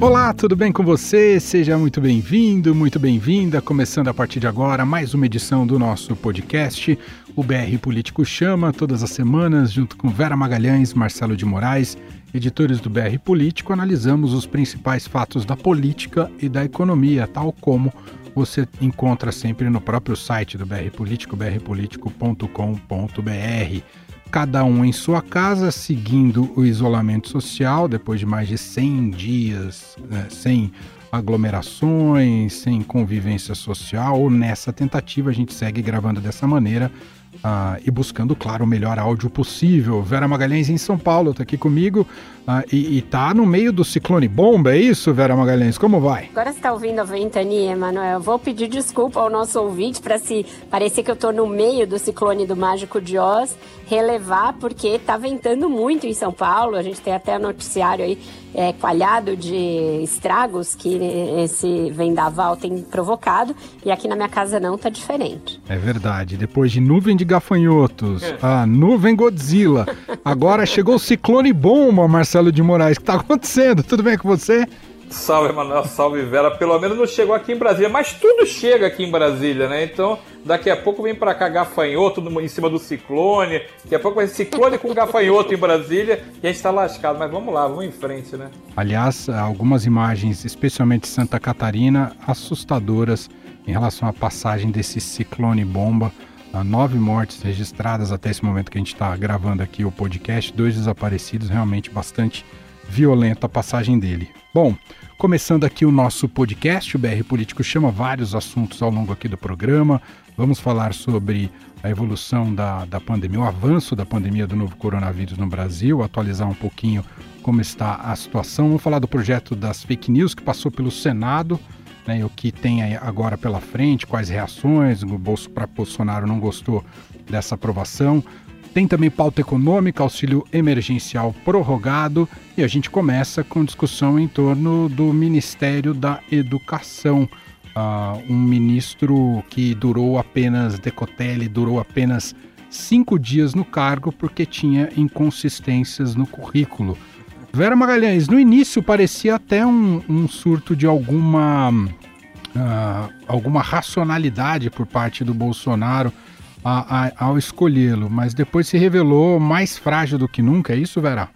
Olá, tudo bem com você? Seja muito bem-vindo, muito bem-vinda. Começando a partir de agora mais uma edição do nosso podcast. O BR Político Chama, todas as semanas, junto com Vera Magalhães, Marcelo de Moraes, editores do BR Político, analisamos os principais fatos da política e da economia, tal como você encontra sempre no próprio site do BR Político, brpolitico.com.br cada um em sua casa, seguindo o isolamento social, depois de mais de 100 dias né, sem aglomerações, sem convivência social. Nessa tentativa, a gente segue gravando dessa maneira uh, e buscando, claro, o melhor áudio possível. Vera Magalhães em São Paulo está aqui comigo uh, e, está no meio do ciclone bomba, é isso, Vera Magalhães? Como vai? Agora você está ouvindo a ventania, Emanuel. Vou pedir desculpa ao nosso ouvinte para se parecer que eu estou no meio do ciclone do Mágico de Oz, relevar, porque está ventando muito em São Paulo. A gente tem até noticiário aí é, coalhado de estragos que esse vendaval tem provocado. E aqui na minha casa não está diferente. É verdade. Depois de nuvem de gafanhotos, a nuvem Godzilla. Agora chegou o ciclone bomba, Marcelo de Moraes. O que está acontecendo? Tudo bem com você? Salve, Emanuel, salve Vera. Pelo menos não chegou aqui em Brasília, mas tudo chega aqui em Brasília, né? Então, daqui a pouco vem para cá gafanhoto em cima do ciclone. Daqui a pouco vai ciclone com gafanhoto em Brasília e a gente tá lascado. Mas vamos lá, vamos em frente, né? Aliás, algumas imagens, especialmente Santa Catarina, assustadoras em relação à passagem desse ciclone bomba nove mortes registradas até esse momento que a gente está gravando aqui o podcast, dois desaparecidos, realmente bastante violenta a passagem dele. Bom, começando aqui o nosso podcast, o BR Político chama vários assuntos ao longo aqui do programa. Vamos falar sobre a evolução da, da pandemia, o avanço da pandemia do novo coronavírus no Brasil, atualizar um pouquinho como está a situação. Vamos falar do projeto das fake news que passou pelo Senado né, o que tem agora pela frente, quais reações, o Bolsonaro não gostou dessa aprovação. Tem também pauta econômica, auxílio emergencial prorrogado e a gente começa com discussão em torno do Ministério da Educação. Uh, um ministro que durou apenas, Decotelli, durou apenas cinco dias no cargo porque tinha inconsistências no currículo. Vera Magalhães, no início parecia até um, um surto de alguma, uh, alguma racionalidade por parte do Bolsonaro a, a, ao escolhê-lo, mas depois se revelou mais frágil do que nunca, é isso, Vera?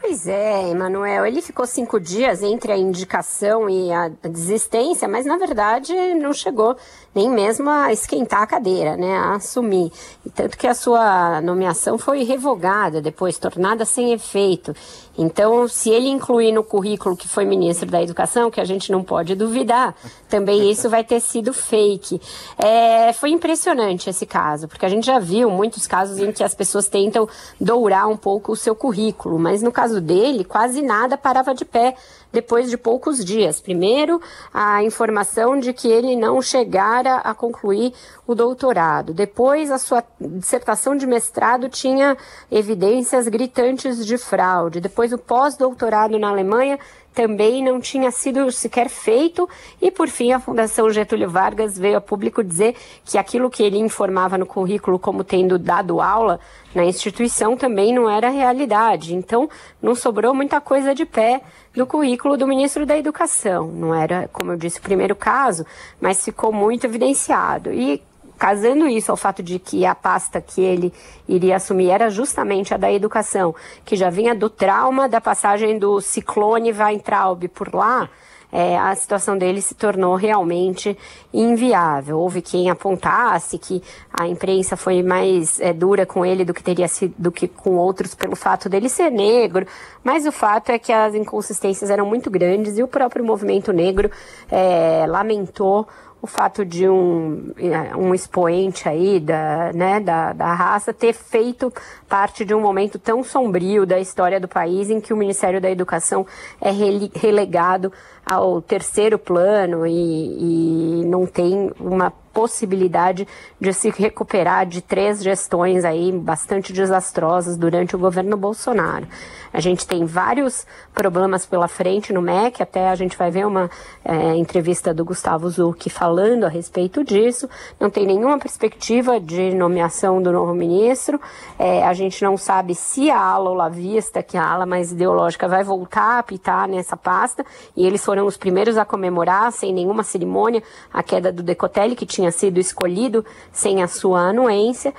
Pois é, Emanuel. Ele ficou cinco dias entre a indicação e a desistência, mas na verdade não chegou nem mesmo a esquentar a cadeira, né, a assumir. E tanto que a sua nomeação foi revogada depois, tornada sem efeito. Então, se ele incluir no currículo que foi ministro da Educação, que a gente não pode duvidar, também isso vai ter sido fake. É, foi impressionante esse caso, porque a gente já viu muitos casos em que as pessoas tentam dourar um pouco o seu currículo, mas no caso dele, quase nada parava de pé depois de poucos dias. Primeiro, a informação de que ele não chegara a concluir o doutorado. Depois, a sua dissertação de mestrado tinha evidências gritantes de fraude. Depois, o pós-doutorado na Alemanha também não tinha sido sequer feito e por fim a Fundação Getúlio Vargas veio a público dizer que aquilo que ele informava no currículo como tendo dado aula na instituição também não era realidade. Então não sobrou muita coisa de pé no currículo do ministro da Educação. Não era, como eu disse, o primeiro caso, mas ficou muito evidenciado. E casando isso ao fato de que a pasta que ele iria assumir era justamente a da educação, que já vinha do trauma da passagem do ciclone Weintraub por lá, é, a situação dele se tornou realmente inviável. Houve quem apontasse que a imprensa foi mais é, dura com ele do que teria sido do que com outros pelo fato dele ser negro, mas o fato é que as inconsistências eram muito grandes e o próprio movimento negro é, lamentou o fato de um, um expoente aí da, né, da, da raça ter feito parte de um momento tão sombrio da história do país em que o Ministério da Educação é relegado ao terceiro plano e, e não tem uma possibilidade de se recuperar de três gestões aí bastante desastrosas durante o governo Bolsonaro. A gente tem vários problemas pela frente no MEC, até a gente vai ver uma é, entrevista do Gustavo Zucchi falando a respeito disso. Não tem nenhuma perspectiva de nomeação do novo ministro. É, a gente não sabe se a ala olavista, que é a ala mais ideológica, vai voltar a apitar nessa pasta. E eles foram os primeiros a comemorar, sem nenhuma cerimônia, a queda do Decotelli, que tinha sido escolhido sem a sua anuência.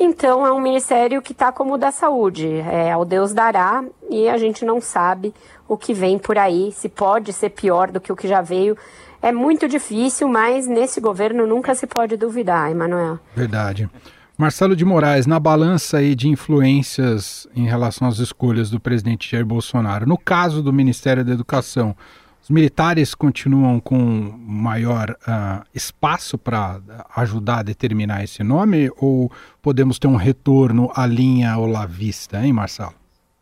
Então é um ministério que está como o da saúde, é ao Deus dará e a gente não sabe o que vem por aí, se pode ser pior do que o que já veio. É muito difícil, mas nesse governo nunca se pode duvidar, Emanuel. Verdade. Marcelo de Moraes, na balança aí de influências em relação às escolhas do presidente Jair Bolsonaro, no caso do Ministério da Educação, os militares continuam com maior uh, espaço para ajudar a determinar esse nome ou podemos ter um retorno à linha olavista, hein, Marcelo?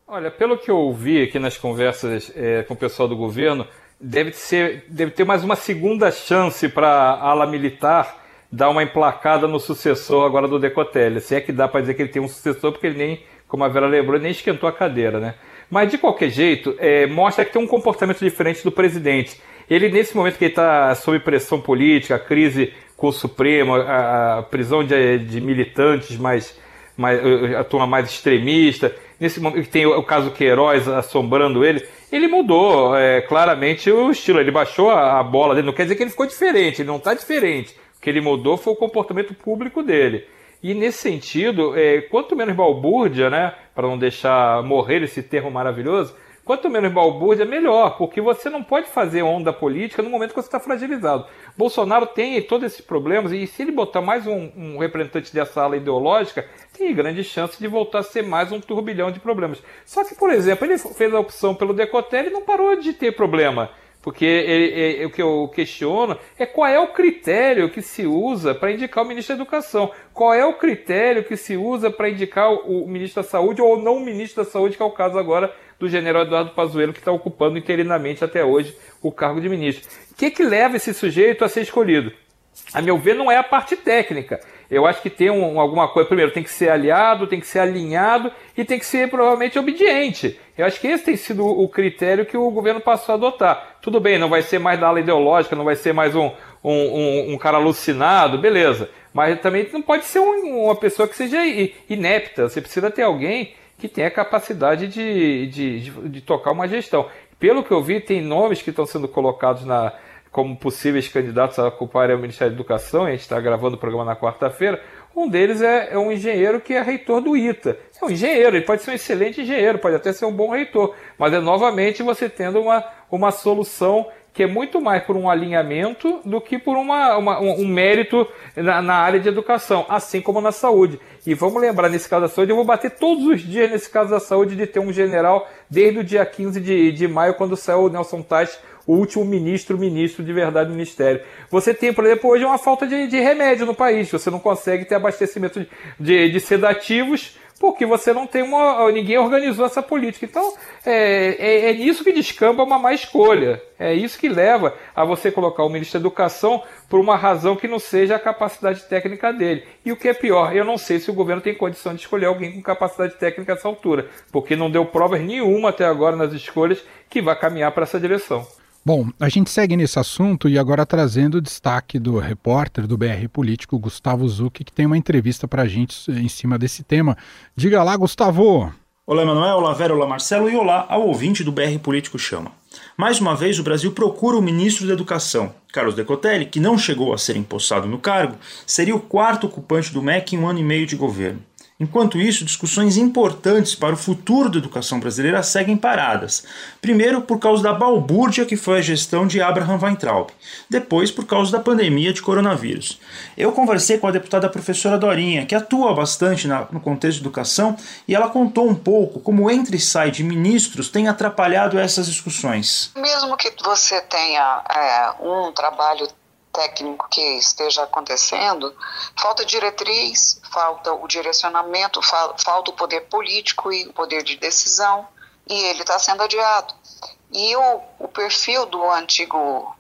Olha, pelo que eu ouvi aqui nas conversas é, com o pessoal do governo, deve, ser, deve ter mais uma segunda chance para a ala militar dar uma emplacada no sucessor agora do Decotelli. Se é que dá para dizer que ele tem um sucessor, porque ele nem, como a Vera lembrou, nem esquentou a cadeira, né? Mas de qualquer jeito, é, mostra que tem um comportamento diferente do presidente. Ele, nesse momento que ele está sob pressão política, crise com o Supremo, a, a prisão de, de, militantes mais, mais. a turma mais extremista, nesse momento que tem o caso Queiroz assombrando ele, ele mudou é, claramente o estilo. Ele baixou a, a, bola dele. Não quer dizer que ele ficou diferente, ele não está diferente. O que ele mudou foi o comportamento público dele. E nesse sentido, é, quanto menos balbúrdia, né, para não deixar morrer esse termo maravilhoso, quanto menos balbúrdia, melhor, porque você não pode fazer onda política no momento que você está fragilizado. Bolsonaro tem todos esses problemas e se ele botar mais um, um representante dessa ala ideológica, tem grande chance de voltar a ser mais um turbilhão de problemas. Só que, por exemplo, ele fez a opção pelo Decotelli e não parou de ter problema. Porque ele, ele, o que eu questiono é qual é o critério que se usa para indicar o ministro da Educação. Qual é o critério que se usa para indicar o, ministro da Saúde ou não o ministro da Saúde, que é o caso agora do general Eduardo Pazuello, que está ocupando interinamente até hoje o cargo de ministro. O que, que leva esse sujeito a ser escolhido? A meu ver, não é a parte técnica eu acho que tem um, alguma coisa. Primeiro, tem que ser aliado, tem que ser alinhado e tem que ser provavelmente obediente. Eu acho que esse tem sido o critério que o governo passou a adotar. Tudo bem, não vai ser mais da ala ideológica, não vai ser mais um, um, um, cara alucinado, beleza. Mas também não pode ser uma pessoa que seja inepta. Você precisa ter alguém que tenha capacidade de, de, de, de tocar uma gestão. Pelo que eu vi, tem nomes que estão sendo colocados na, como possíveis candidatos a ocupar o Ministério da Educação, a gente está gravando o programa na quarta-feira, um deles é, é, um engenheiro que é reitor do ITA. É um engenheiro, ele pode ser um excelente engenheiro, pode até ser um bom reitor, mas é novamente você tendo uma, uma solução que é muito mais por um alinhamento do que por uma, uma um mérito na, na, área de educação, assim como na saúde. E vamos lembrar, nesse caso da saúde, eu vou bater todos os dias nesse caso da saúde de ter um general desde o dia 15 de, de maio, quando saiu o Nelson Tais o último ministro, ministro de verdade do ministério. Você tem, por exemplo, hoje uma falta de, de remédio no país. Você não consegue ter abastecimento de, de, de sedativos porque você não tem uma. ninguém organizou essa política. Então, é, é, é, nisso que descamba uma má escolha. É isso que leva a você colocar o ministro da Educação por uma razão que não seja a capacidade técnica dele. E o que é pior, eu não sei se o governo tem condição de escolher alguém com capacidade técnica nessa altura, porque não deu provas nenhuma até agora nas escolhas que vai caminhar para essa direção. Bom, a gente segue nesse assunto e agora trazendo o destaque do repórter do BR Político, Gustavo Zucchi, que tem uma entrevista para a gente em cima desse tema. Diga lá, Gustavo! Olá, Emanuel, olá, Vera, olá, Marcelo e olá ao ouvinte do BR Político Chama. Mais uma vez, o Brasil procura o ministro da Educação. Carlos Decotelli, que não chegou a ser empossado no cargo, seria o quarto ocupante do MEC em um ano e meio de governo. Enquanto isso, discussões importantes para o futuro da educação brasileira seguem paradas. Primeiro, por causa da balbúrdia que foi a gestão de Abraham Weintraub. Depois, por causa da pandemia de coronavírus. Eu conversei com a deputada professora Dorinha, que atua bastante na, no contexto de educação, e ela contou um pouco como entre e sai de ministros tem atrapalhado essas discussões. Mesmo que você tenha é, um trabalho técnico que esteja acontecendo, falta diretriz, falta o direcionamento, falta o poder político e o poder de decisão, e ele está sendo adiado. E o, o perfil do antigo,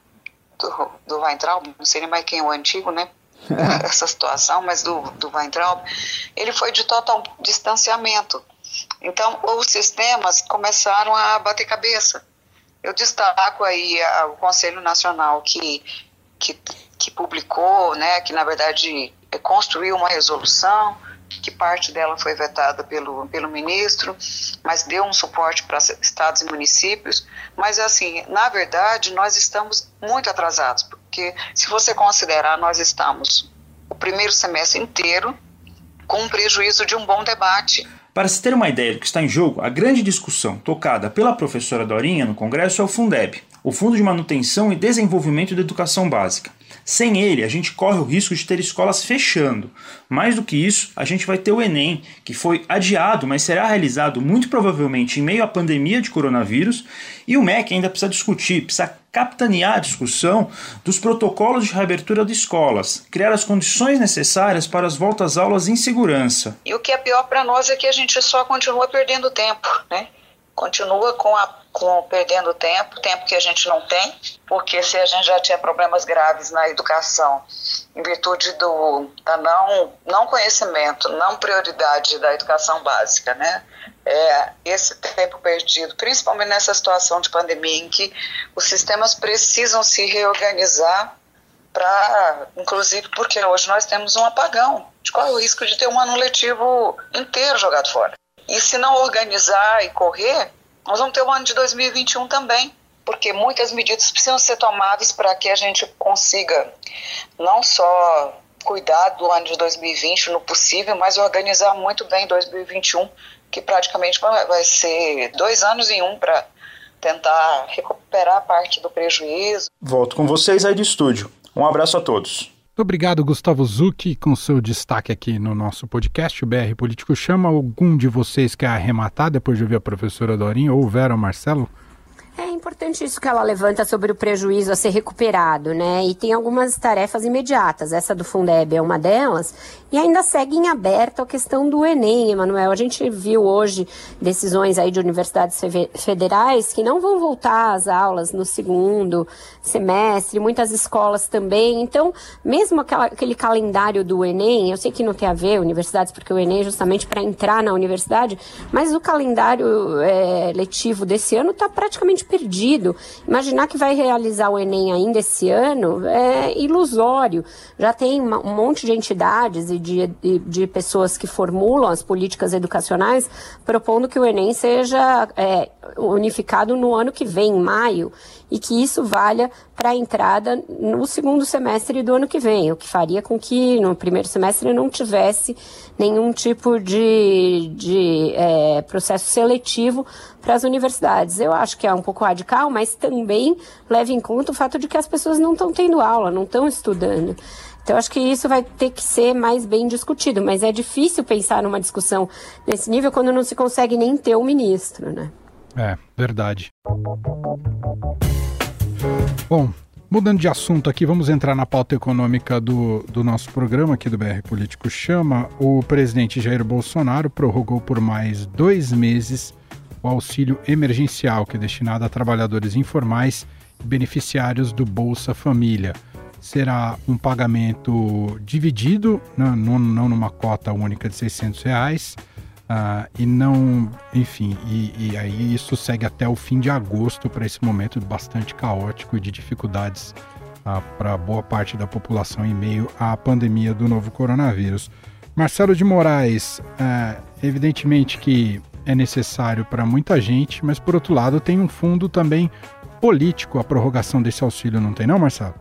do, do Weintraub, não sei nem mais quem é o antigo, né? essa situação, mas do, do Weintraub, ele foi de total distanciamento. Então, os sistemas começaram a bater cabeça. Eu destaco aí o Conselho Nacional que, que, que publicou, né, que na verdade construiu uma resolução, que parte dela foi vetada pelo, pelo ministro, mas deu um suporte para estados e municípios. Mas, assim, na verdade, nós estamos muito atrasados, porque se você considerar, nós estamos o primeiro semestre inteiro com um prejuízo de um bom debate. Para se ter uma ideia do que está em jogo, a grande discussão tocada pela professora Dorinha no Congresso é o Fundeb, o Fundo de Manutenção e Desenvolvimento da Educação Básica. Sem ele, a gente corre o risco de ter escolas fechando. Mais do que isso, a gente vai ter o Enem, que foi adiado, mas será realizado muito provavelmente em meio à pandemia de coronavírus, e o MEC ainda precisa discutir, precisa capitanear a discussão dos protocolos de reabertura de escolas, criar as condições necessárias para as voltas aulas em segurança. E o que é pior para nós é que a gente só continua perdendo tempo, né? Continua com a com perdendo tempo, tempo que a gente não tem, porque se a gente já tinha problemas graves na educação, em virtude do da não, não conhecimento, não prioridade da educação básica, né? É, esse tempo perdido, principalmente nessa situação de pandemia em que os sistemas precisam se reorganizar para, inclusive, porque hoje nós temos um apagão. Qual é o risco de ter um ano letivo inteiro jogado fora? E se não organizar e correr, nós vamos ter o ano de 2021 também, porque muitas medidas precisam ser tomadas para que a gente consiga não só cuidar do ano de 2020 no possível, mas organizar muito bem 2021, que praticamente vai ser dois anos em um para tentar recuperar parte do prejuízo. Volto com vocês aí do estúdio. Um abraço a todos. Obrigado, Gustavo Zucchi, com seu destaque aqui no nosso podcast. O BR Político chama. Algum de vocês quer arrematar depois de ouvir a professora Dorinha ou Vera Marcelo? É importante isso que ela levanta sobre o prejuízo a ser recuperado, né? E tem algumas tarefas imediatas. Essa do Fundeb é uma delas. E ainda segue em aberto a questão do Enem, Emanuel. A gente viu hoje decisões aí de universidades federais que não vão voltar às aulas no segundo semestre, muitas escolas também. Então, mesmo aquela, aquele calendário do Enem, eu sei que não tem a ver universidades, porque o Enem é justamente para entrar na universidade, mas o calendário é, letivo desse ano está praticamente perdido. Imaginar que vai realizar o Enem ainda esse ano é ilusório. Já tem um monte de entidades e de, de, de pessoas que formulam as políticas educacionais propondo que o Enem seja é, unificado no ano que vem, em maio, e que isso valha para a entrada no segundo semestre do ano que vem, o que faria com que no primeiro semestre não tivesse nenhum tipo de, de é, processo seletivo para as universidades. Eu acho que é um pouco radical, mas também leva em conta o fato de que as pessoas não estão tendo aula, não estão estudando. Então, acho que isso vai ter que ser mais bem discutido, mas é difícil pensar numa discussão nesse nível quando não se consegue nem ter o um ministro, né? É, verdade. Bom, mudando de assunto aqui, vamos entrar na pauta econômica do, do nosso programa aqui do BR Político Chama. O presidente Jair Bolsonaro prorrogou por mais dois meses o auxílio emergencial, que é destinado a trabalhadores informais e beneficiários do Bolsa Família. Será um pagamento dividido, não, não numa cota única de 600 reais, Uh, e não, enfim, e, e, aí isso segue até o fim de agosto para esse momento bastante caótico e de dificuldades uh, para boa parte da população em meio à pandemia do novo coronavírus. Marcelo de Moraes, uh, evidentemente que é necessário para muita gente, mas por outro lado tem um fundo também político a prorrogação desse auxílio, não tem não, Marcelo?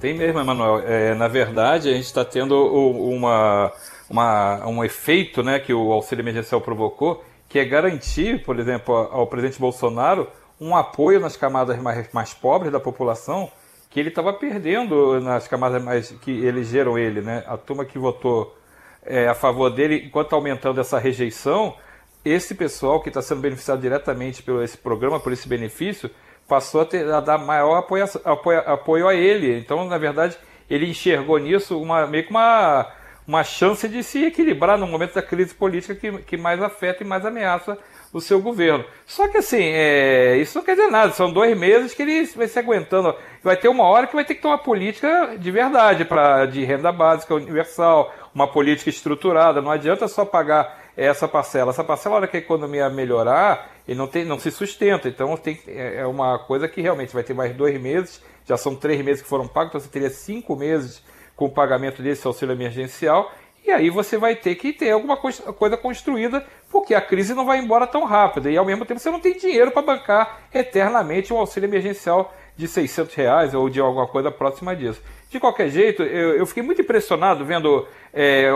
Tem mesmo, Emanuel. É, na verdade, a gente está tendo uma uma, um efeito né, que o auxílio emergencial provocou, que é garantir, por exemplo, ao presidente Bolsonaro um apoio nas camadas mais, mais pobres da população que ele estava perdendo nas camadas mais que elegeram ele, né? A turma que votou é, a favor dele, enquanto aumentando essa rejeição, esse pessoal que está sendo beneficiado diretamente por esse programa, por esse benefício, passou a, ter, a dar maior apoio, apoio, apoio a ele. Então, na verdade, ele enxergou nisso uma, meio que uma uma chance de se equilibrar no momento da crise política que, que mais afeta e mais ameaça o seu governo. Só que assim, é, isso não quer dizer nada, são dois meses que ele vai se aguentando. Vai ter uma hora que vai ter que ter uma política de verdade pra, de renda básica universal, uma política estruturada. Não adianta só pagar essa parcela. Essa parcela, na hora que a economia melhorar, ele não, tem, não se sustenta. Então tem, é, é uma coisa que realmente vai ter mais dois meses, já são três meses que foram pagos, então você teria cinco meses com o pagamento desse auxílio emergencial. E aí você vai ter que ter alguma coisa construída, porque a crise não vai embora tão rápido. E ao mesmo tempo você não tem dinheiro para bancar eternamente um auxílio emergencial de 600 reais ou de alguma coisa próxima disso. De qualquer jeito, eu, eu fiquei muito impressionado vendo. É,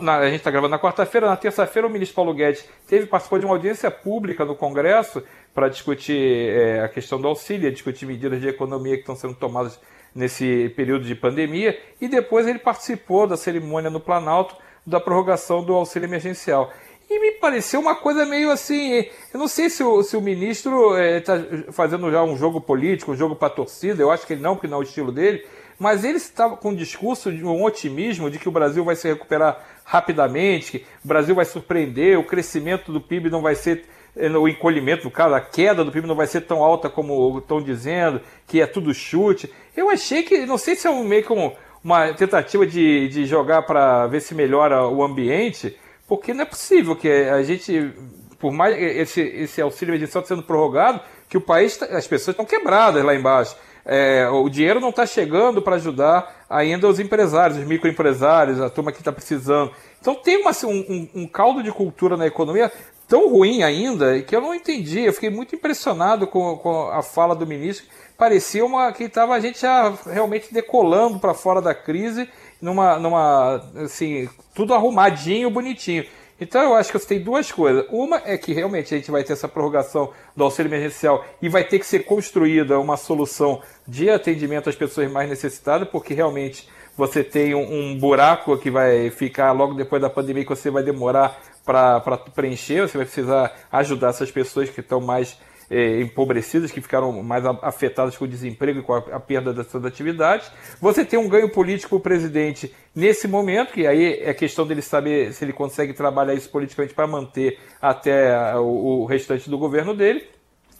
na, a gente está gravando na quarta-feira, na terça-feira o ministro Paulo Guedes teve participou de uma audiência pública no Congresso para discutir é, a questão do auxílio, discutir medidas de economia que estão sendo tomadas nesse período de pandemia, e depois ele participou da cerimônia no Planalto da prorrogação do auxílio emergencial. E me pareceu uma coisa meio assim. Eu não sei se o, se o ministro está é, fazendo já um jogo político, um jogo para torcida, eu acho que ele não, porque não é o estilo dele, mas ele estava com um discurso de um otimismo de que o Brasil vai se recuperar rapidamente, que o Brasil vai surpreender, o crescimento do PIB não vai ser eh, o encolhimento, no caso, a queda do PIB não vai ser tão alta como estão dizendo, que é tudo chute. Eu achei que, não sei se é um, meio que um, uma tentativa de, de jogar para ver se melhora o ambiente, porque não é possível que a gente, por mais esse, esse auxílio emergencial sendo prorrogado, que o país, tá, as pessoas estão quebradas lá embaixo. É, o dinheiro não está chegando para ajudar ainda os empresários, os microempresários, a turma que está precisando. Então tem uma, assim, um, um, caldo de cultura na economia tão ruim ainda que eu não entendi. Eu fiquei muito impressionado com, com a fala do ministro. Parecia uma que estava a gente já realmente decolando para fora da crise, numa, numa assim, tudo arrumadinho, bonitinho. Então eu acho que você tem duas coisas. Uma é que realmente a gente vai ter essa prorrogação do auxílio emergencial e vai ter que ser construída uma solução de atendimento às pessoas mais necessitadas, porque realmente você tem um, um buraco que vai ficar logo depois da pandemia que você vai demorar para preencher, você vai precisar ajudar essas pessoas que estão mais é, empobrecidas, que ficaram mais afetadas com o desemprego e com a, a perda das suas atividades. Você tem um ganho político para o presidente nesse momento, que aí é questão dele saber se ele consegue trabalhar isso politicamente para manter até o, o restante do governo dele.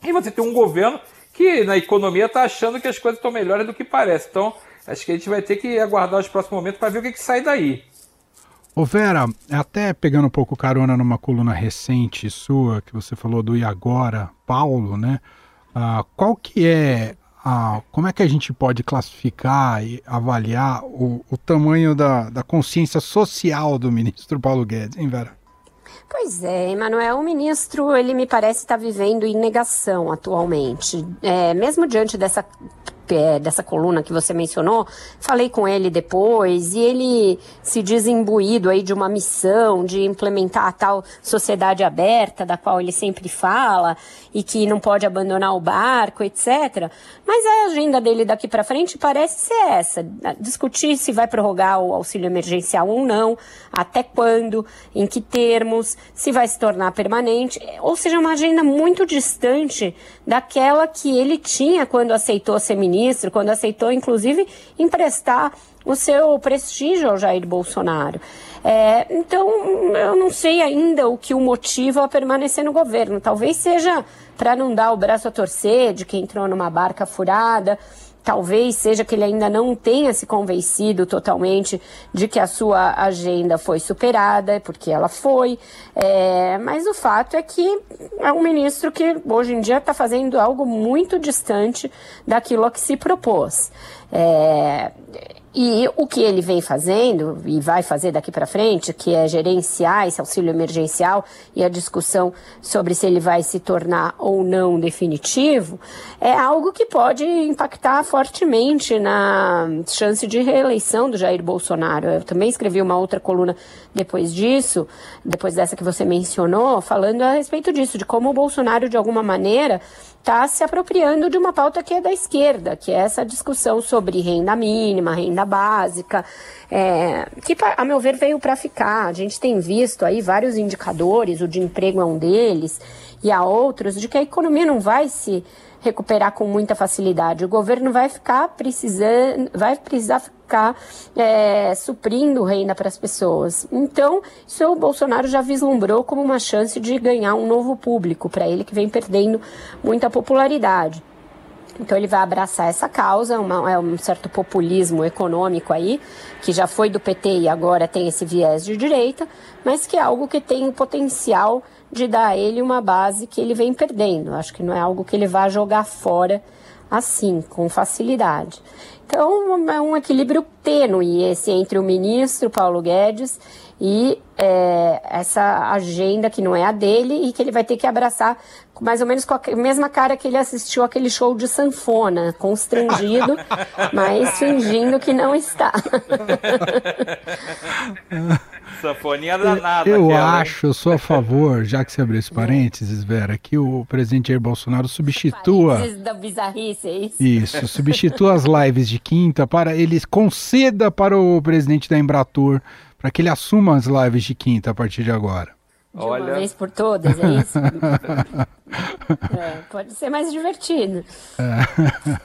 E você tem um governo que na economia está achando que as coisas estão melhores do que parece. Então, acho que a gente vai ter que aguardar os próximos momentos para ver o que, que sai daí. Ô Vera, até pegando um pouco carona numa coluna recente sua, que você falou do E Agora, Paulo, né? Ah, qual que é, a, como é que a gente pode classificar e avaliar o, o tamanho da, da consciência social do ministro Paulo Guedes, hein, Vera? Pois é, Emanuel, o ministro, ele me parece estar vivendo em negação atualmente. É, mesmo diante dessa é, dessa coluna que você mencionou, falei com ele depois e ele se diz imbuído aí de uma missão de implementar a tal sociedade aberta da qual ele sempre fala e que não pode abandonar o barco, etc. Mas a agenda dele daqui para frente parece ser essa: discutir se vai prorrogar o auxílio emergencial ou não, até quando, em que termos, se vai se tornar permanente, ou seja, uma agenda muito distante daquela que ele tinha quando aceitou ser ministro ministro, quando aceitou, inclusive, emprestar o seu prestígio ao Jair Bolsonaro. É, então, eu não sei ainda o que o motiva a permanecer no governo. Talvez seja para não dar o braço a torcer de quem entrou numa barca furada. Talvez seja que ele ainda não tenha se convencido totalmente de que a sua agenda foi superada, porque ela foi. É, mas o fato é que é um ministro que hoje em dia está fazendo algo muito distante daquilo a que se propôs. É, e o que ele vem fazendo e vai fazer daqui para frente, que é gerenciar esse auxílio emergencial e a discussão sobre se ele vai se tornar ou não definitivo, é algo que pode impactar fortemente na chance de reeleição do Jair Bolsonaro. Eu também escrevi uma outra coluna depois disso, depois dessa que você mencionou, falando a respeito disso, de como o Bolsonaro, de alguma maneira, está se apropriando de uma pauta que é da esquerda, que é essa discussão sobre renda mínima, renda básica, é, que, a meu ver, veio para ficar. A gente tem visto aí vários indicadores, o de emprego é um deles, e a outros de que a economia não vai se recuperar com muita facilidade. O governo vai ficar precisando, vai precisar ficar é, suprindo renda para as pessoas. Então, isso o Bolsonaro já vislumbrou como uma chance de ganhar um novo público para ele que vem perdendo muita popularidade. Então ele vai abraçar essa causa, uma, é um certo populismo econômico aí, que já foi do PT e agora tem esse viés de direita, mas que é algo que tem o potencial de dar a ele uma base que ele vem perdendo. Acho que não é algo que ele vá jogar fora assim, com facilidade. Então, é um equilíbrio tênue esse entre o ministro Paulo Guedes e é, essa agenda que não é a dele e que ele vai ter que abraçar mais ou menos com a mesma cara que ele assistiu aquele show de sanfona, constrangido, mas fingindo que não está. Sanfoninha danada. Eu aquela. acho, eu sou a favor, já que você abriu esse parênteses, Vera, que o presidente Jair Bolsonaro substitua. da bizarrice, é isso? Isso, substitua as lives de quinta para ele conceda para o presidente da Embratur para que ele assuma as lives de quinta a partir de agora. De Olha... uma vez por todas, é isso? é, pode ser mais divertido. É.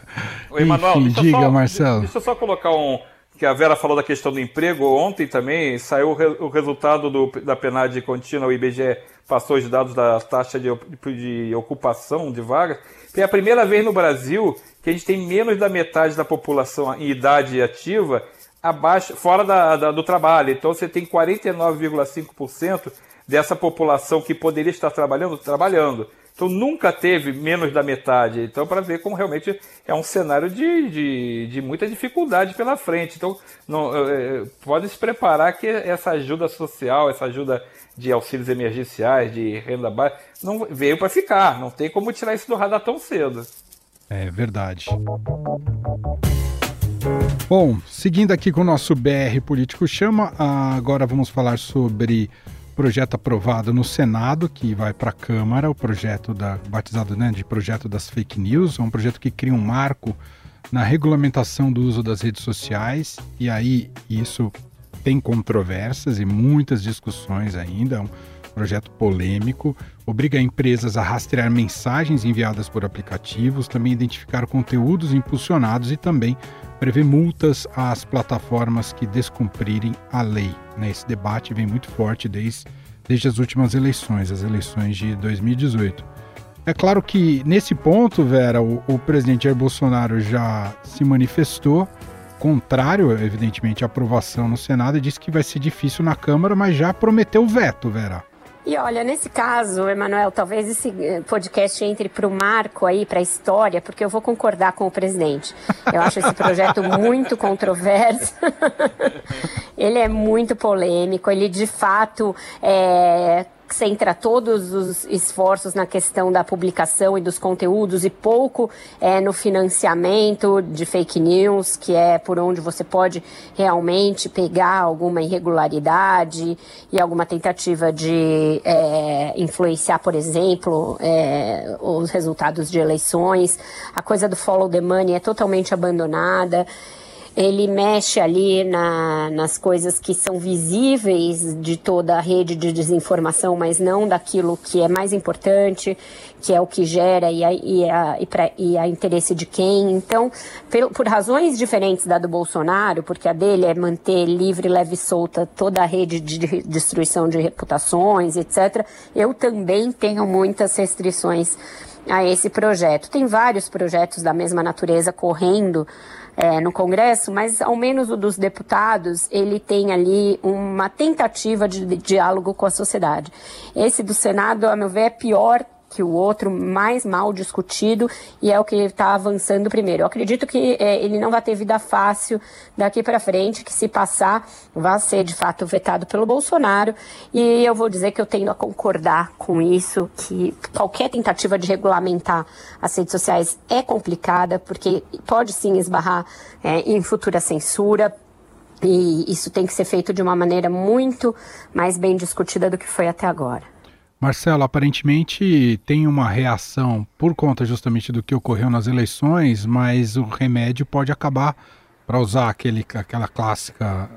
Oi, Emanuel, Enfim, diga, só, Marcelo. Deixa eu só colocar um. Que a Vera falou da questão do emprego. Ontem também saiu o, re, o resultado do, da PNAD contínua, o IBGE passou os dados da taxa de, de ocupação de vagas. É a primeira vez no Brasil que a gente tem menos da metade da população em idade ativa abaixo, fora da, da, do trabalho. Então você tem 49,5% dessa população que poderia estar trabalhando, trabalhando. Então nunca teve menos da metade. Então, para ver como realmente é um cenário de, de, de muita dificuldade pela frente. Então, não, é, pode se preparar que essa ajuda social, essa ajuda de auxílios emergenciais, de renda baixa, não veio para ficar. Não tem como tirar isso do radar tão cedo. É verdade. Bom, seguindo aqui com o nosso BR Político Chama, agora vamos falar sobre projeto aprovado no Senado, que vai para a Câmara, o projeto da, batizado né, de projeto das fake news, é um projeto que cria um marco na regulamentação do uso das redes sociais, e aí isso tem controvérsias e muitas discussões ainda, é um projeto polêmico, obriga empresas a rastrear mensagens enviadas por aplicativos, também identificar conteúdos impulsionados e também prevê multas às plataformas que descumprirem a lei. Né? Esse debate vem muito forte desde, desde as últimas eleições, as eleições de 2018. É claro que nesse ponto, Vera, o, o presidente Jair Bolsonaro já se manifestou contrário, evidentemente, à aprovação no Senado e disse que vai ser difícil na Câmara, mas já prometeu veto, Vera. E olha, nesse caso, Emanuel, talvez esse eh, podcast entre para o marco aí, para a história, porque eu vou concordar com o presidente. Eu acho esse projeto muito controverso. ele é muito polêmico, ele de fato é, centra todos os esforços na questão da publicação e dos conteúdos e pouco é, no financiamento de fake news, que é por onde você pode realmente pegar alguma irregularidade e alguma tentativa de é, influenciar, por exemplo, é, os resultados de eleições. A coisa do follow the money é totalmente abandonada ele mexe ali na, nas coisas que são visíveis de toda a rede de desinformação, mas não daquilo que é mais importante, que é o que gera e a, e a, e pra, e a interesse de quem. Então, por, por razões diferentes da do Bolsonaro, porque a dele é manter livre, leve e solta toda a rede de destruição de reputações, etc., eu também tenho muitas restrições a esse projeto. Tem vários projetos da mesma natureza correndo é, no Congresso, mas ao menos o dos deputados, ele tem ali uma tentativa de, de diálogo com a sociedade. Esse do Senado, a meu ver, é pior que o outro, mais mal discutido, e é o que está avançando primeiro. Eu acredito que é, ele não vai ter vida fácil daqui para frente, que se passar, vai ser de fato vetado pelo Bolsonaro, e eu vou dizer que eu tendo a concordar com isso, que qualquer tentativa de regulamentar as redes sociais é complicada, porque pode sim esbarrar é, em futura censura, e isso tem que ser feito de uma maneira muito mais bem discutida do que foi até agora. Marcelo, aparentemente tem uma reação por conta justamente do que ocorreu nas eleições, mas o remédio pode acabar, para usar aquele, aquela clássica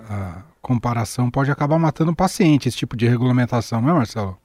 comparação, pode acabar matando o paciente, esse tipo de regulamentação, não é, Marcelo?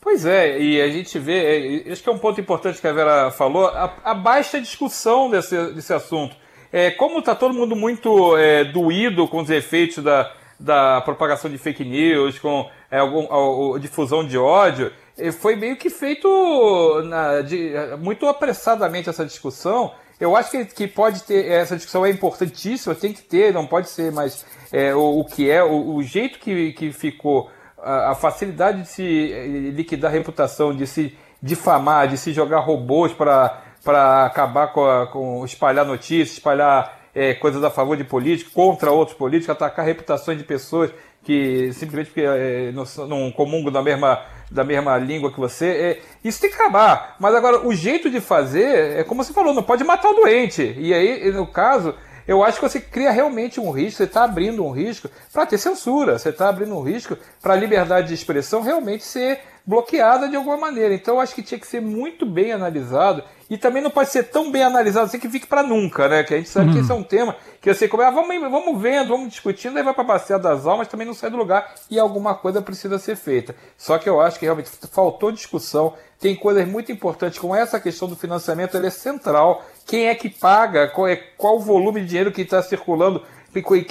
Pois é, e a gente vê, é, acho que é um ponto importante que a Vera falou, a, a baixa discussão desse, desse assunto. É, como está todo mundo muito é, doído com os efeitos da, da propagação de fake news, com é, algum, a, a, difusão de ódio, é, foi meio que feito na, de, muito apressadamente essa discussão. Eu acho que, que pode ter, essa discussão é importantíssima, tem que ter, não pode ser mais é, o, o, que é, o, o jeito que, que ficou a, facilidade de se eh, liquidar a reputação, de se difamar, de se jogar robôs para acabar com, a, com espalhar notícias, espalhar é, coisas a favor de políticos, contra outros políticos, atacar reputações de pessoas que simplesmente porque é, não, não comungam da mesma, da mesma língua que você. É, isso tem que acabar. Mas agora, o jeito de fazer é como você falou, não pode matar o doente. E aí, no caso, eu acho que você cria realmente um risco, você está abrindo um risco para ter censura, você está abrindo um risco para a liberdade de expressão realmente ser bloqueada de alguma maneira. Então eu acho que tinha que ser muito bem analisado e também não pode ser tão bem analisado assim que fique para nunca, né? Que a gente sabe uhum. que esse é um tema que você come, ah, vamos, vamos vendo, vamos discutindo, aí vai para a bacia das almas, também não sai do lugar e alguma coisa precisa ser feita. Só que eu acho que realmente faltou discussão, tem coisas muito importantes, como essa questão do financiamento, ela é central. Quem é que paga? Qual, é, qual o volume de dinheiro que está circulando?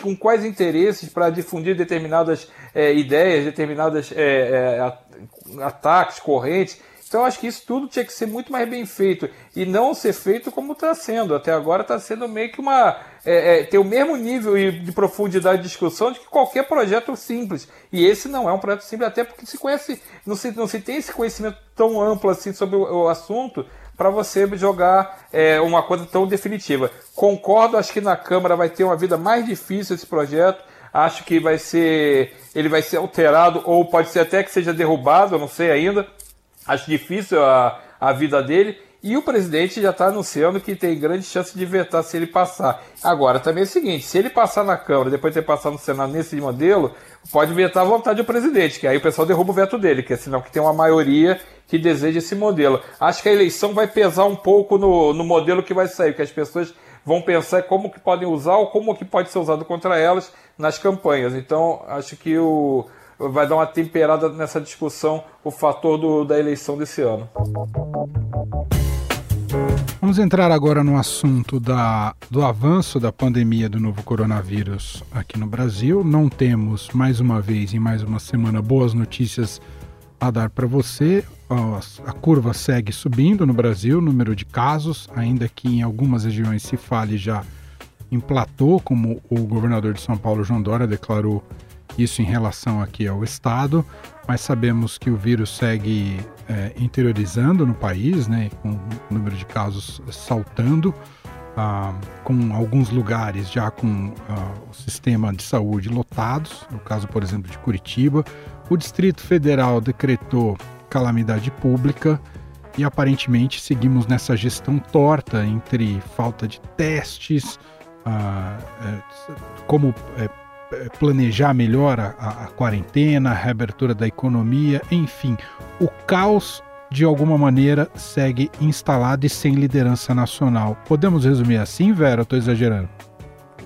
Com quais interesses para difundir determinadas é, ideias, determinadas é, é, ataques, correntes. Então acho que isso tudo tinha que ser muito mais bem feito e não ser feito como está sendo. Até agora está sendo meio que uma. É, é, tem o mesmo nível de profundidade de discussão de que qualquer projeto simples. E esse não é um projeto simples, até porque se conhece, não se, não se tem esse conhecimento tão amplo assim sobre o, o assunto para você jogar é, uma coisa tão definitiva. Concordo, acho que na Câmara vai ter uma vida mais difícil esse projeto. Acho que vai ser. Ele vai ser alterado, ou pode ser até que seja derrubado, eu não sei ainda Acho difícil a, a vida dele. E o presidente já está anunciando que tem grande chance de vetar se ele passar. Agora, também é o seguinte: se ele passar na Câmara, depois de ter passado no Senado nesse modelo, pode vetar à vontade do presidente, que aí o pessoal derruba o veto dele, que é sinal que tem uma maioria que deseja esse modelo. Acho que a eleição vai pesar um pouco no, no modelo que vai sair, que as pessoas vão pensar como que podem usar ou como que pode ser usado contra elas nas campanhas. Então, acho que o vai dar uma temperada nessa discussão o fator do, da eleição desse ano. Vamos entrar agora no assunto da, do avanço da pandemia do novo coronavírus aqui no Brasil. Não temos, mais uma vez, em mais uma semana, boas notícias a dar para você. A curva segue subindo no Brasil, o número de casos, ainda que em algumas regiões se fale já em platô, como o governador de São Paulo, João Dória, declarou isso em relação aqui ao Estado, mas sabemos que o vírus segue é, interiorizando no país, né, com o número de casos saltando, ah, com alguns lugares já com ah, o sistema de saúde lotados, no caso, por exemplo, de Curitiba. O Distrito Federal decretou calamidade pública e aparentemente seguimos nessa gestão torta entre falta de testes, ah, é, como é, planejar melhor a, a, quarentena, a reabertura da economia, enfim, o caos de alguma maneira segue instalado e sem liderança nacional. Podemos resumir assim, Vera? Estou exagerando?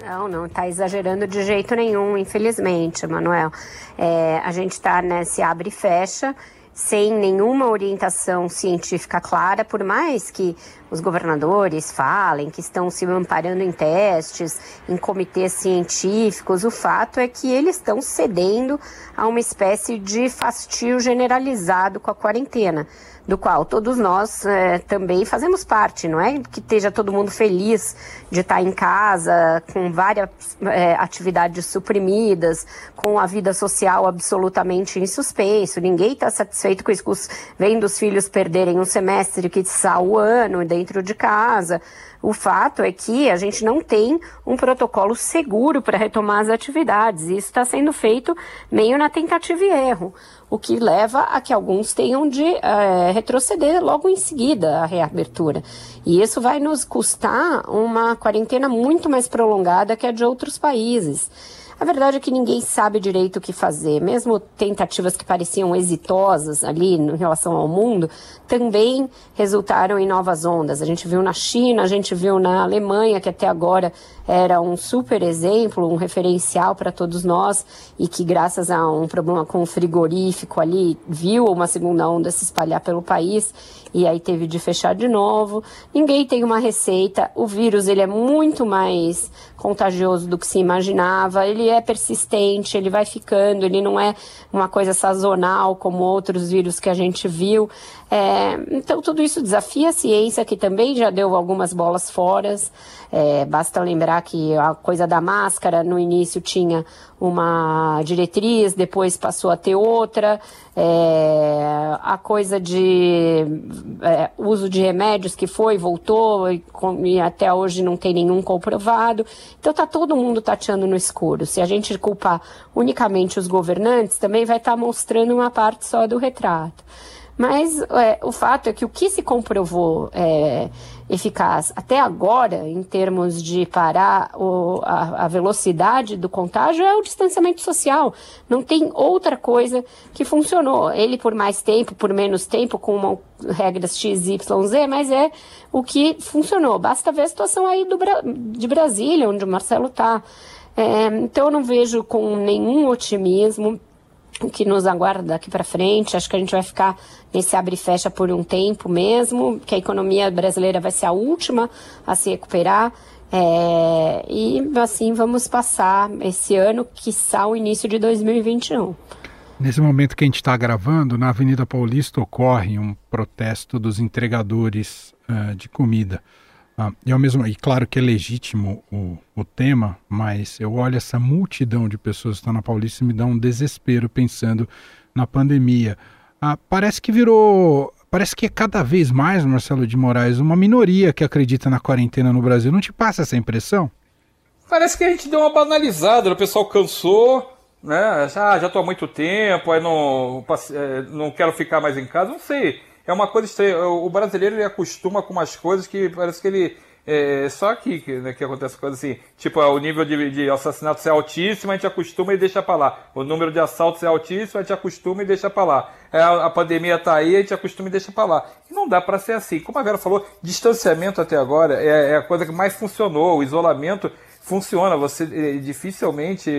Não, não está exagerando de jeito nenhum, infelizmente, Manuel. É, a gente está nesse abre e fecha sem nenhuma orientação científica clara, por mais que os governadores falem que estão se amparando em testes, em comitês científicos, o fato é que eles estão cedendo a uma espécie de fastio generalizado com a quarentena do qual todos nós é, também fazemos parte, não é? Que esteja todo mundo feliz de estar em casa, com várias é, atividades suprimidas, com a vida social absolutamente em suspenso. Ninguém está satisfeito com isso, vendo os filhos perderem um semestre que está o ano dentro de casa. O fato é que a gente não tem um protocolo seguro para retomar as atividades. Isso está sendo feito meio na tentativa e erro o que leva a que alguns tenham de é, retroceder logo em seguida a reabertura. E isso vai nos custar uma quarentena muito mais prolongada que a de outros países. A verdade é que ninguém sabe direito o que fazer. Mesmo tentativas que pareciam exitosas ali em relação ao mundo, também resultaram em novas ondas. A gente viu na China, a gente viu na Alemanha, que até agora era um super exemplo, um referencial para todos nós e que graças a um problema com o frigorífico ali viu uma segunda onda se espalhar pelo país e aí teve de fechar de novo. Ninguém tem uma receita. O vírus ele é muito mais contagioso do que se imaginava. Ele é persistente, ele vai ficando, ele não é uma coisa sazonal como outros vírus que a gente viu. É, então tudo isso desafia a ciência que também já deu algumas bolas fora. É, basta lembrar que a coisa da máscara no início tinha uma diretriz, depois passou a ter outra. É, a coisa de é, uso de remédios que foi, voltou e, e, até hoje não tem nenhum comprovado. Então tá todo mundo tateando no escuro. Se a gente culpar unicamente os governantes, também vai estar tá mostrando uma parte só do retrato. Mas é, o fato é que o que se comprovou é, eficaz até agora, em termos de parar o, a, a, velocidade do contágio, é o distanciamento social. Não tem outra coisa que funcionou. Ele por mais tempo, por menos tempo, com uma, regras X, Y, Z, mas é o que funcionou. Basta ver a situação aí do, de Brasília, onde o Marcelo está. É, então eu não vejo com nenhum otimismo o que nos aguarda daqui para frente. Acho que a gente vai ficar nesse abre e fecha por um tempo mesmo, que a economia brasileira vai ser a última a se recuperar. É, e assim vamos passar esse ano, quiçá o início de 2021. Nesse momento que a gente está gravando, na Avenida Paulista ocorre um protesto dos entregadores uh, de comida. Ah, e, ao mesmo, e claro que é legítimo o, o tema, mas eu olho essa multidão de pessoas que estão na Paulista e me dá um desespero pensando na pandemia. Ah, parece que virou. Parece que é cada vez mais, Marcelo de Moraes, uma minoria que acredita na quarentena no Brasil. Não te passa essa impressão? Parece que a gente deu uma banalizada, o pessoal cansou, né? Ah, já estou há muito tempo, aí não, é, não quero ficar mais em casa, não sei é uma coisa estranha. O brasileiro ele acostuma com umas coisas que parece que ele. É só aqui que, né, que acontece coisa assim. Tipo, o nível de, de assassinatos é altíssimo, a gente acostuma e deixa pra lá. O número de assaltos é altíssimo, a gente acostuma e deixa pra lá. É, a, a pandemia tá aí, a gente acostuma e deixa pra lá. E não dá para ser assim. Como a Vera falou, distanciamento até agora é, é a coisa que mais funcionou. O isolamento funciona. Você é, dificilmente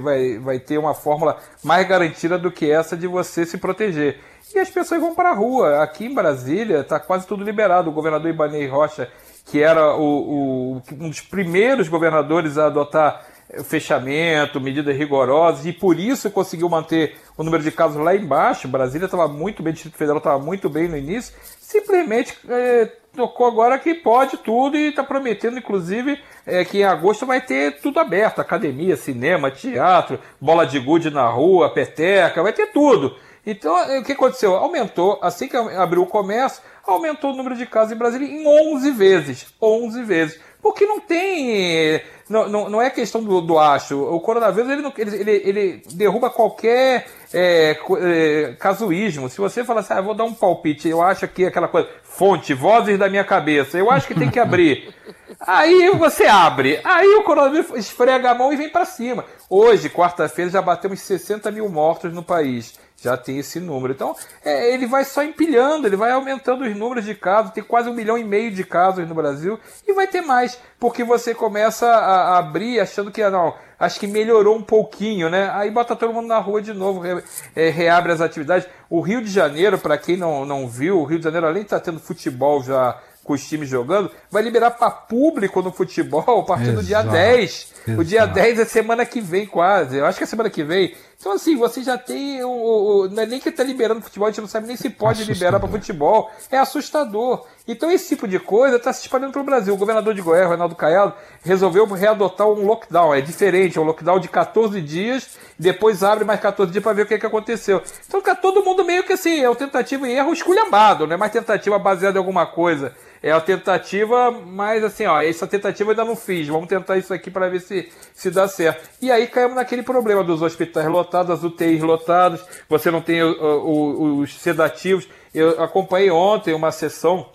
vai, vai ter uma fórmula mais garantida do que essa de você se proteger e as pessoas vão para a rua. Aqui em Brasília está quase tudo liberado. O governador Ibanei Rocha, que era o, o, um dos primeiros governadores a adotar fechamento, medidas rigorosas, e por isso conseguiu manter o número de casos lá embaixo. Brasília estava muito bem, o Distrito Federal estava muito bem no início, simplesmente é, tocou agora que pode tudo e está prometendo, inclusive, é, que em agosto vai ter tudo aberto: academia, cinema, teatro, bola de gude na rua, peteca, vai ter tudo. Então, o que aconteceu? Aumentou, assim que abriu o comércio, aumentou o número de casos em Brasília em 11 vezes. 11 vezes. Porque não tem. Não, não, não é questão do, do acho. O coronavírus ele, ele, ele, ele derruba qualquer é, é, casuísmo. Se você falar assim, ah, vou dar um palpite, eu acho que aquela coisa, fonte, vozes da minha cabeça, eu acho que tem que abrir. Aí você abre. Aí o coronavírus esfrega a mão e vem para cima. Hoje, quarta-feira, já batemos 60 mil mortos no país já tem esse número. Então, é, ele vai só empilhando, ele vai aumentando os números de casos, tem quase um milhão e meio de casos no Brasil, e vai ter mais, porque você começa a, a abrir achando que, ah, não, acho que melhorou um pouquinho, né? Aí bota todo mundo na rua de novo, re, é, reabre as atividades. O Rio de Janeiro, para quem não, não viu, o Rio de Janeiro, além de estar tá tendo futebol já com os times jogando, vai liberar para público no futebol a partir Exato. do dia 10. Exato. O dia 10 é semana que vem, quase. Eu acho que é semana que vem. Então, assim, você já tem. O, o, não é nem que está liberando futebol, a gente não sabe nem se pode assustador. liberar para futebol. É assustador. Então, esse tipo de coisa está se espalhando para o Brasil. O governador de Goiás, Ronaldo Caiado, resolveu readotar um lockdown. É diferente, é um lockdown de 14 dias, depois abre mais 14 dias para ver o que, que aconteceu. Então, fica todo mundo meio que assim, é uma tentativa e erro esculhambado, não é mais tentativa baseada em alguma coisa é a tentativa, mas assim, ó, essa tentativa eu ainda não fiz. Vamos tentar isso aqui para ver se, se dá certo. E aí caímos naquele problema dos hospitais lotados, as UTIs lotadas, você não tem o, o, os sedativos. Eu acompanhei ontem uma sessão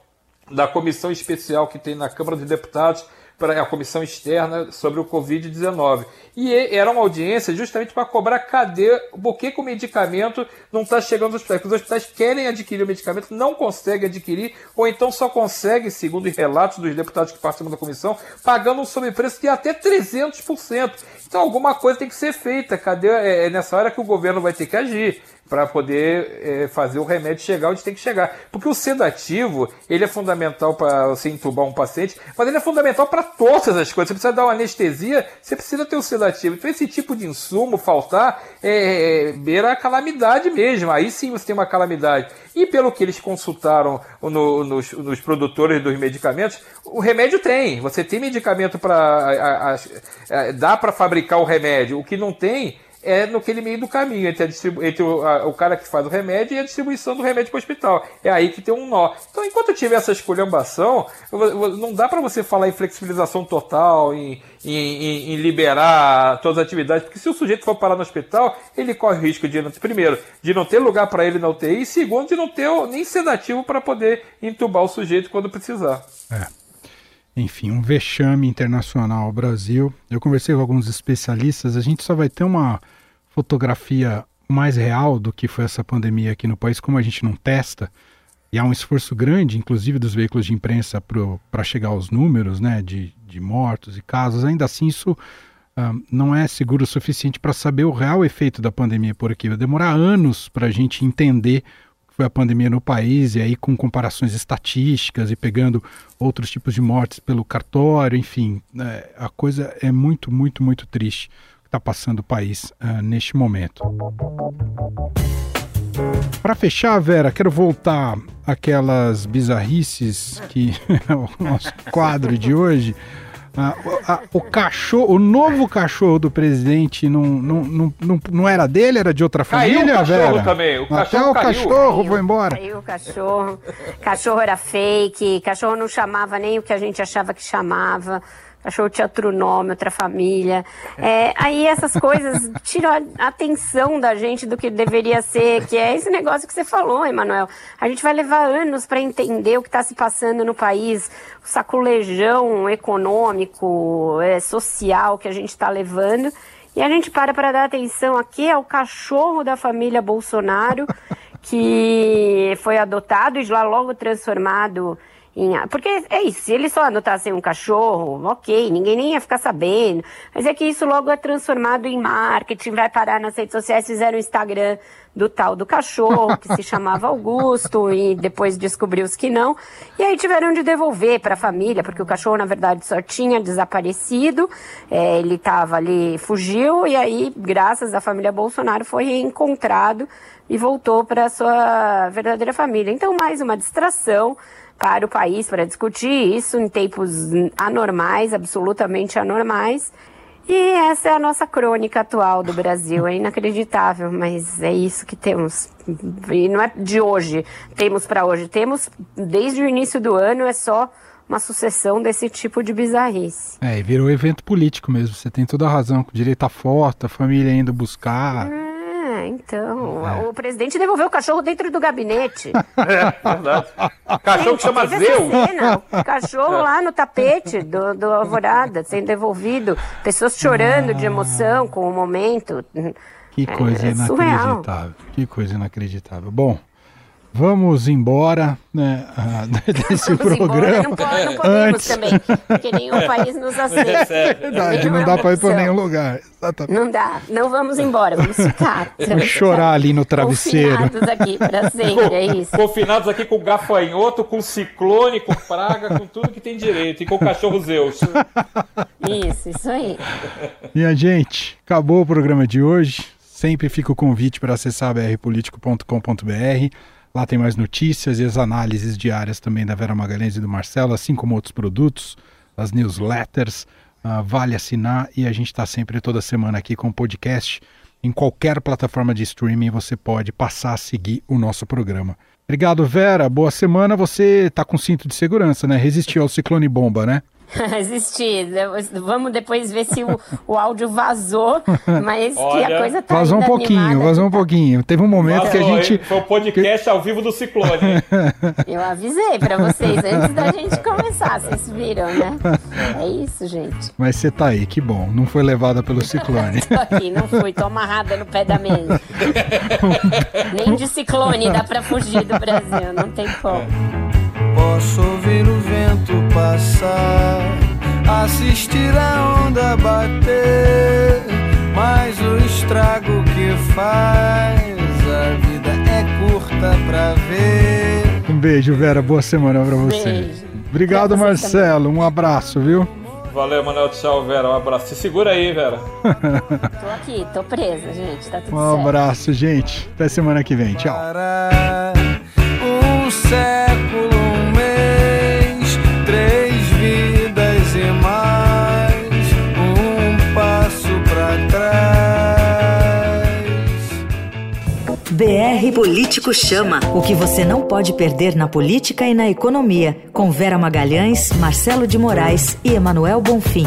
da comissão especial que tem na Câmara dos Deputados para a comissão externa sobre o Covid-19. E era uma audiência justamente para cobrar cadê, por que, que o medicamento não está chegando aos hospitais. Porque os hospitais querem adquirir o medicamento, não conseguem adquirir, ou então só conseguem, segundo os relatos dos deputados que participam da comissão, pagando um sobrepreço de até 300%. Então alguma coisa tem que ser feita. Cadê? É, é nessa hora que o governo vai ter que agir para poder é, fazer o remédio chegar onde tem que chegar. Porque o sedativo, ele é fundamental para você entubar um paciente, mas ele é fundamental para todas as coisas. Você precisa dar uma anestesia, você precisa ter o sedativo. Então esse tipo de insumo faltar é, é beira a calamidade mesmo. Aí sim você tem uma calamidade. E pelo que eles consultaram no, nos, nos, produtores dos medicamentos, o remédio tem. Você tem medicamento para. dá para fabricar o remédio. O que não tem é naquele meio do caminho entre, entre o, a, o, cara que faz o remédio e a distribuição do remédio para o hospital. É aí que tem um nó. Então, enquanto tiver essa esculhambação, não dá para você falar em flexibilização total, em, em, em, liberar todas as atividades, porque se o sujeito for parar no hospital, ele corre risco de, primeiro, de não ter lugar para ele na UTI, e segundo, de não ter nem sedativo para poder entubar o sujeito quando precisar. É enfim, um vexame internacional ao Brasil. Eu conversei com alguns especialistas, a gente só vai ter uma fotografia mais real do que foi essa pandemia aqui no país, como a gente não testa, e há um esforço grande, inclusive dos veículos de imprensa, para chegar aos números né, de, de mortos e casos, ainda assim isso uh, não é seguro o suficiente para saber o real efeito da pandemia por aqui. Vai demorar anos para a gente entender foi a pandemia no país, e aí com comparações estatísticas e pegando outros tipos de mortes pelo cartório, enfim, né, a coisa é muito, muito, muito triste que está passando o país uh, neste momento. Para fechar, Vera, quero voltar àquelas bizarrices que é o nosso quadro de hoje. Ah, a, o cachorro, o novo cachorro do presidente não, não, não, não, não era dele, era de outra família, caiu o cachorro Vera? também. O Até o caiu. cachorro caiu, foi embora. Caiu o cachorro. Cachorro era fake, cachorro não chamava nem o que a gente achava que chamava cachorro tinha outro nome, outra família. É, aí essas coisas tiram a atenção da gente do que deveria ser, que é esse negócio que você falou, Emanuel. A gente vai levar anos para entender o que está se passando no país, o saculejão econômico, é, social que a gente está levando. E a gente para para dar atenção aqui ao cachorro da família Bolsonaro, que foi adotado e lá logo transformado porque é isso, se ele só adotassem um cachorro, ok, ninguém nem ia ficar sabendo. Mas é que isso logo é transformado em marketing, vai parar nas redes sociais, fizeram o Instagram do tal do cachorro, que se chamava Augusto, e depois descobriu-se que não. E aí tiveram de devolver para a família, porque o cachorro, na verdade, só tinha desaparecido, é, ele estava ali, fugiu, e aí, graças à família Bolsonaro, foi reencontrado e voltou para sua verdadeira família. Então, mais uma distração para o país para discutir isso em tempos anormais, absolutamente anormais. E essa é a nossa crônica atual do Brasil. É inacreditável, mas é isso que temos. E não é de hoje, temos para hoje. Temos desde o início do ano, é só uma sucessão desse tipo de bizarrice. É, e virou evento político mesmo. Você tem toda a razão. Direito à foto, a família indo buscar. Hum então. É. O presidente devolveu o cachorro dentro do gabinete. É, verdade. Cachorro que chama Zeus. Cena, cachorro lá no tapete do, do Alvorada, sendo devolvido. Pessoas chorando ah. de emoção com o momento. Que coisa é, inacreditável. Surreal. Que coisa inacreditável. Bom. Vamos embora né, desse Vamos programa. Embora. Não, não podemos Antes... também, porque nenhum país nos aceita. É verdade, não dá para ir para nenhum lugar. Exatamente. Não dá, não vamos embora, vamos ficar. Vamos chorar ali no travesseiro. Confinados aqui para sempre, é isso. Confinados aqui com gafanhoto, com ciclone, com praga, com tudo que tem direito, e com cachorro Zeus. Isso, isso aí. Minha gente, acabou o programa de hoje. Sempre fica o convite para acessar brpolitico.com.br Lá tem mais notícias e as análises diárias também da Vera Magalhães e do Marcelo, assim como outros produtos, as newsletters. Uh, vale assinar e a gente está sempre toda semana aqui com podcast. Em qualquer plataforma de streaming você pode passar a seguir o nosso programa. Obrigado, Vera. Boa semana. Você está com cinto de segurança, né? Resistiu ao ciclone bomba, né? Existir. Vamos depois ver se o, o áudio vazou, mas Olha, que a coisa tá Vazou um pouquinho, animada, vazou um pouquinho. Teve um momento Vazou, que a gente. Foi o podcast ao vivo do Ciclone. Eu avisei pra vocês antes da gente começar, vocês viram, né? É isso, gente. Mas você tá aí, que bom. Não foi levada pelo ciclone. tô aqui, não fui, tô amarrada no pé da mesa. Nem de ciclone dá pra fugir do Brasil, não tem como. Posso ouvir o vento passar, assistir a onda bater, mas o estrago que faz a vida é curta pra ver. Um beijo, Vera. Boa semana pra você. Beijo. Obrigado, Pra você Marcelo. Um abraço, viu? Valeu, Manuel. Tchau, Vera. Um abraço. Se segura aí, Vera. Tô aqui, tô presa, gente, tá tudo Um certo. abraço, gente. Até semana que vem. Tchau. Para um século, BR Político Chama. O que você não pode perder na política e na economia. Com Vera Magalhães, Marcelo de Moraes e Emanuel Bonfim.